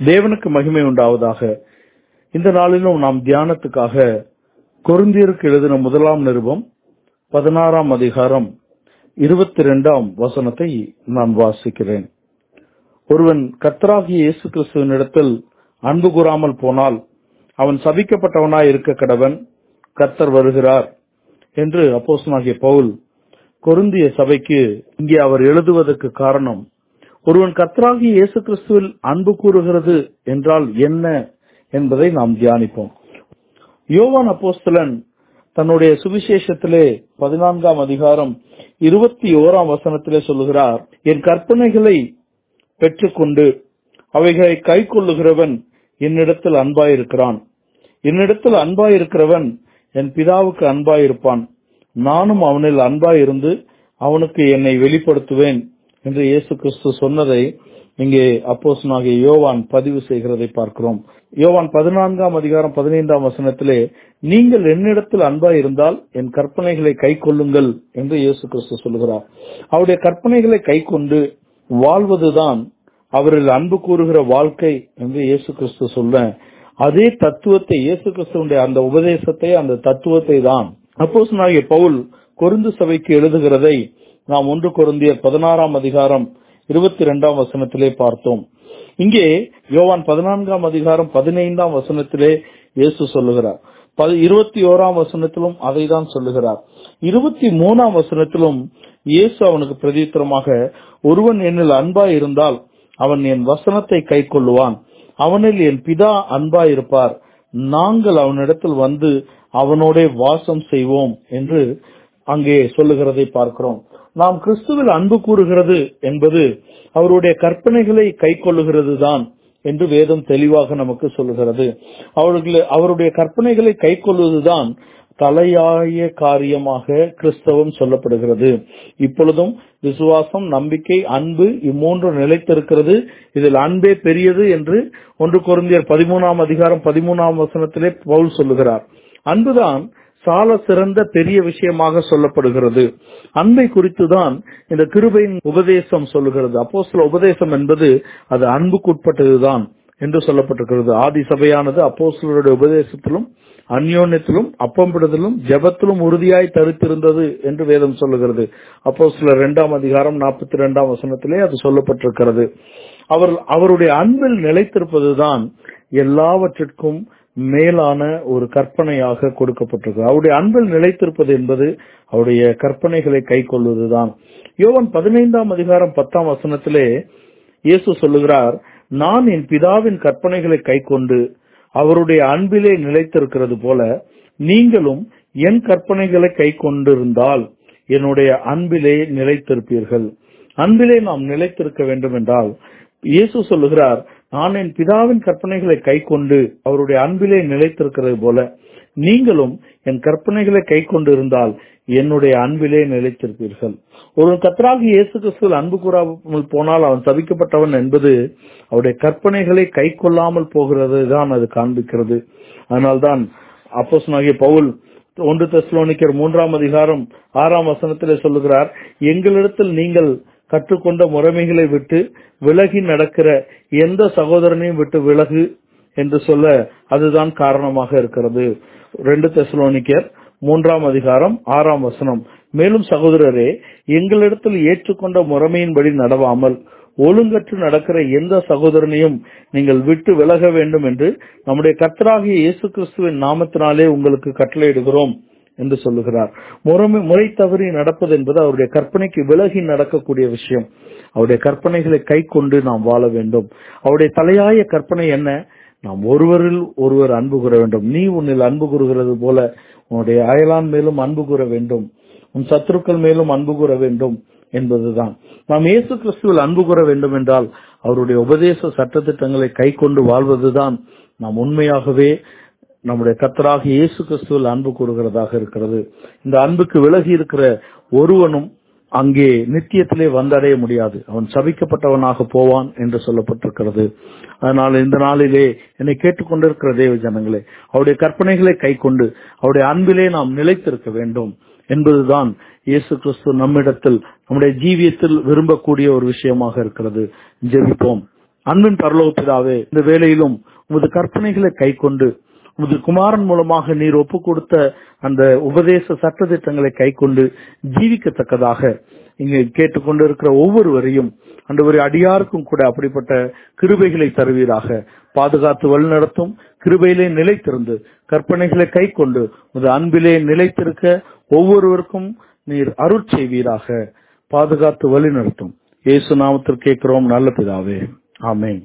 தேவனுக்கு மகிமை உண்டாவதாக. இந்த நாளிலும் நாம் தியானத்துக்காக கொருந்தியருக்கு எழுதின முதலாம் நிருபம் பதினாறாம் அதிகாரம் இருபத்தி இரண்டாம் வசனத்தை நான் வாசிக்கிறேன். ஒருவன் கத்தராகிய இயேசு கிறிஸ்துவனிடத்தில் அன்பு கூறாமல் போனால் அவன் சபிக்கப்பட்டவனாய் இருக்க கடவன் கர்த்தர் வருகிறார் என்று அப்போசனாகிய பவுல் கொருந்திய சபைக்கு இங்கே அவர் எழுதுவதற்கு காரணம் ஒருவன் கர்த்தராகி இயேசு கிறிஸ்துவில் அன்பு கூறுகிறது என்றால் என்ன என்பதை நாம் தியானிப்போம். யோவான் அப்போஸ்தலன் தன்னுடைய சுவிசேஷத்திலே பதினான்காம் அதிகாரம் இருபத்தி ஓராம் வசனத்திலே சொல்லுகிறார் என் கற்பனைகளை பெற்றுக்கொண்டு அவைகளை கை கொள்ளுகிறவன் என்னிடத்தில் அன்பாயிருக்கிறான். என்னிடத்தில் அன்பாயிருக்கிறவன் என் பிதாவுக்கு அன்பாயிருப்பான். நானும் அவனில் அன்பாயிருந்து அவனுக்கு என்னை வெளிப்படுத்துவேன். என்று இயேசு கிறிஸ்து சொன்னதை இங்கே அப்போசனாகிய யோவான் பதிவு செய்கிறதை பார்க்கிறோம். யோவான் பதினான்காம் அதிகாரம் பதினைந்தாம் வசனத்திலே நீங்கள் என்னிடத்தில் அன்பா இருந்தால் என் கற்பனைகளை கை கொள்ளுங்கள் என்று இயேசு கிறிஸ்து சொல்லுகிறார். அவருடைய கற்பனைகளை கை கொண்டு வாழ்வதுதான் அவரில் அன்பு கூறுகிற வாழ்க்கை என்று இயேசு கிறிஸ்து சொல்ல அதே தத்துவத்தை இயேசு கிறிஸ்துவனுடைய அந்த உபதேசத்தை அந்த தத்துவத்தை தான் அப்போசனாகிய பவுல் கொருந்து சபைக்கு எழுதுகிறதை நாம் ஒன்று கொருந்திய பதினாறாம் அதிகாரம் இருபத்தி இரண்டாம் வசனத்திலே பார்த்தோம். இங்கே யோவான் பதினான்காம் அதிகாரம் பதினைந்தாம் வசனத்திலே இயேசு சொல்லுகிறார். இருபத்தி ஓராம் வசனத்திலும் அதை தான் சொல்லுகிறார். இருபத்தி மூணாம் வசனத்திலும் இயேசு அவனுக்கு பிரதித்திரமாக ஒருவன் என்னில் அன்பா இருந்தால் அவன் என் வசனத்தை கை கொள்ளுவான். அவனில் என் பிதா அன்பா இருப்பார். நாங்கள் அவனிடத்தில் வந்து அவனோட வாசம் செய்வோம் என்று அங்கே சொல்லுகிறதை பார்க்கிறோம். நாம் கிறிஸ்துவில் அன்பு கூறுகிறது என்பது அவருடைய கற்பனைகளை கை கொள்ளுகிறது தான் என்று வேதம் தெளிவாக நமக்கு சொல்லுகிறது. அவர்கள் அவருடைய கற்பனைகளை கை கொள்வதுதான் தலையாய காரியமாக கிறிஸ்தவம் சொல்லப்படுகிறது. இப்பொழுதும் விசுவாசம் நம்பிக்கை அன்பு இம்மூன்று நிலைத்திருக்கிறது. இதில் அன்பே பெரியது என்று ஒன்று குருந்தியர் பதிமூணாம் அதிகாரம் பதிமூணாம் வசனத்திலே பவுல் சொல்லுகிறார். அன்புதான் சால சிறந்த பெரிய விஷயமாக சொல்லப்படுகிறது. அன்பை குறித்துதான் இந்த கிருபையின் உபதேசம் சொல்லுகிறது. அப்போ சில உபதேசம் என்பது அது அன்புக்குட்பட்டதுதான் என்று சொல்லப்பட்டிருக்கிறது. ஆதி சபையானது அப்போ உபதேசத்திலும் அந்யோன்யத்திலும் அப்பம்பிடுதலும் ஜபத்திலும் உறுதியாய் தரித்திருந்தது என்று வேதம் சொல்லுகிறது. அப்போ சில இரண்டாம் அதிகாரம் நாற்பத்தி இரண்டாம் வசனத்திலே அது சொல்லப்பட்டிருக்கிறது. அவர் அவருடைய அன்பில் நிலைத்திருப்பதுதான் எல்லாவற்றிற்கும் மேலான ஒரு கற்பனையாக கொடுக்கப்பட்டிருக்கு. அவருடைய அன்பில் நிலைத்திருப்பது என்பது அவருடைய கற்பனைகளை கை கொள்வதுதான். யோவன் பதினைந்தாம் அதிகாரம் பத்தாம் வசனத்திலே இயேசு சொல்லுகிறார் நான் என் பிதாவின் கற்பனைகளை கை கொண்டு அவருடைய அன்பிலே நிலைத்திருக்கிறது போல நீங்களும் என் கற்பனைகளை கை கொண்டிருந்தால் என்னுடைய அன்பிலே நிலைத்திருப்பீர்கள். அன்பிலே நாம் நிலைத்திருக்க வேண்டும் என்றால் இயேசு சொல்லுகிறார் நான் என் பிதாவின் கற்பனைகளை கை கொண்டு அவருடைய அன்பிலே நிலைத்திருக்கிறது போல நீங்களும் என் கற்பனைகளை கை கொண்டு இருந்தால் என்னுடைய அன்பிலே நிலைத்திருப்பீர்கள். ஒரு கத்தராக இயேசு கிறிஸ்துவில் அன்பு கூறாமல் போனால் அவன் தவிக்கப்பட்டவன் என்பது அவருடைய கற்பனைகளை கை கொள்ளாமல் போகிறது தான் அது காண்பிக்கிறது. அதனால்தான் ஆகிய பவுல் ஒன்று தெஸ்லோனிக்கர் மூன்றாம் அதிகாரம் ஆறாம் வசனத்திலே சொல்லுகிறார் எங்களிடத்தில் நீங்கள் கற்றுக்கொண்ட முறைமைகளை விட்டு விலகி நடக்கிற எந்த சகோதரனையும் விட்டு விலகு என்று சொல்ல அதுதான் காரணமாக இருக்கிறது. ரெண்டு தெசலோனிக்கர் மூன்றாம் அதிகாரம் ஆறாம் வசனம். மேலும் சகோதரரே எங்களிடத்தில் ஏற்றுக்கொண்ட முறைமையின்படி நடவாமல் ஒழுங்கற்று நடக்கிற எந்த சகோதரனையும் நீங்கள் விட்டு விலக வேண்டும் என்று நம்முடைய கர்த்தராகிய இயேசு கிறிஸ்துவின் நாமத்தினாலே உங்களுக்கு கட்டளையிடுகிறோம். என்று சொல்லுகிறார். முறைமை முறை தவறி நடப்பது என்பது அவருடைய கற்பனைக்கு விலகி நடக்கக்கூடிய விஷயம். அவருடைய கற்பனைகளை கை கொண்டு நாம் வாழ வேண்டும். அவருடைய தலையாய கற்பனை என்ன? நாம் ஒருவரில் ஒருவர் அன்பு கூற வேண்டும். நீ உன்னில் அன்பு கூறுகிறது போல உன்னுடைய அயலான் மேலும் அன்பு கூற வேண்டும். உன் சத்துருக்கள் மேலும் அன்பு கூற வேண்டும் என்பதுதான். நாம் இயேசு கிறிஸ்துவில் அன்பு கூற வேண்டும் என்றால் அவருடைய உபதேச சட்டத்திட்டங்களை கை கொண்டு வாழ்வதுதான் நாம் உண்மையாகவே நம்முடைய கத்தராக இயேசு கிறிஸ்துவில் அன்பு கூறுகிறதாக இருக்கிறது. இந்த அன்புக்கு விலகி இருக்கிற ஒருவனும் அங்கே நித்தியத்திலே வந்தடைய முடியாது. அவன் சபிக்கப்பட்டவனாக போவான் என்று சொல்லப்பட்டிருக்கிறது. அதனால் இந்த நாளிலே என்னை கேட்டுக்கொண்டிருக்கிற தேவ ஜனங்களே அவருடைய கற்பனைகளை கை கொண்டு அவருடைய அன்பிலே நாம் நிலைத்திருக்க வேண்டும் என்பதுதான் இயேசு கிறிஸ்து நம்மிடத்தில் நம்முடைய ஜீவியத்தில் விரும்பக்கூடிய ஒரு விஷயமாக இருக்கிறது. ஜெபிப்போம். அன்பின் பரலோக பிதாவே இந்த வேலையிலும் உமது கற்பனைகளை கை கொண்டு உமது குமாரன் மூலமாக நீர் ஒப்பு கொடுத்த அந்த உபதேச சட்டத்திட்டங்களை கை கொண்டு ஜீவிக்கத்தக்கதாக இங்கே கேட்டுக்கொண்டிருக்கிற ஒவ்வொருவரையும் அந்த ஒரு அடியாருக்கும் கூட அப்படிப்பட்ட கிருபைகளை தருவீராக. பாதுகாத்து வழிநடத்தும் கிருபையிலே நிலைத்திருந்து கற்பனைகளை கை கொண்டு உமது அன்பிலே நிலைத்திருக்க ஒவ்வொருவருக்கும் நீர் அருள் செய்வீராக. பாதுகாத்து வழி நடத்தும் இயேசு நாமத்தில் கேட்கிறோம் நல்ல பிதாவே. ஆமேன்.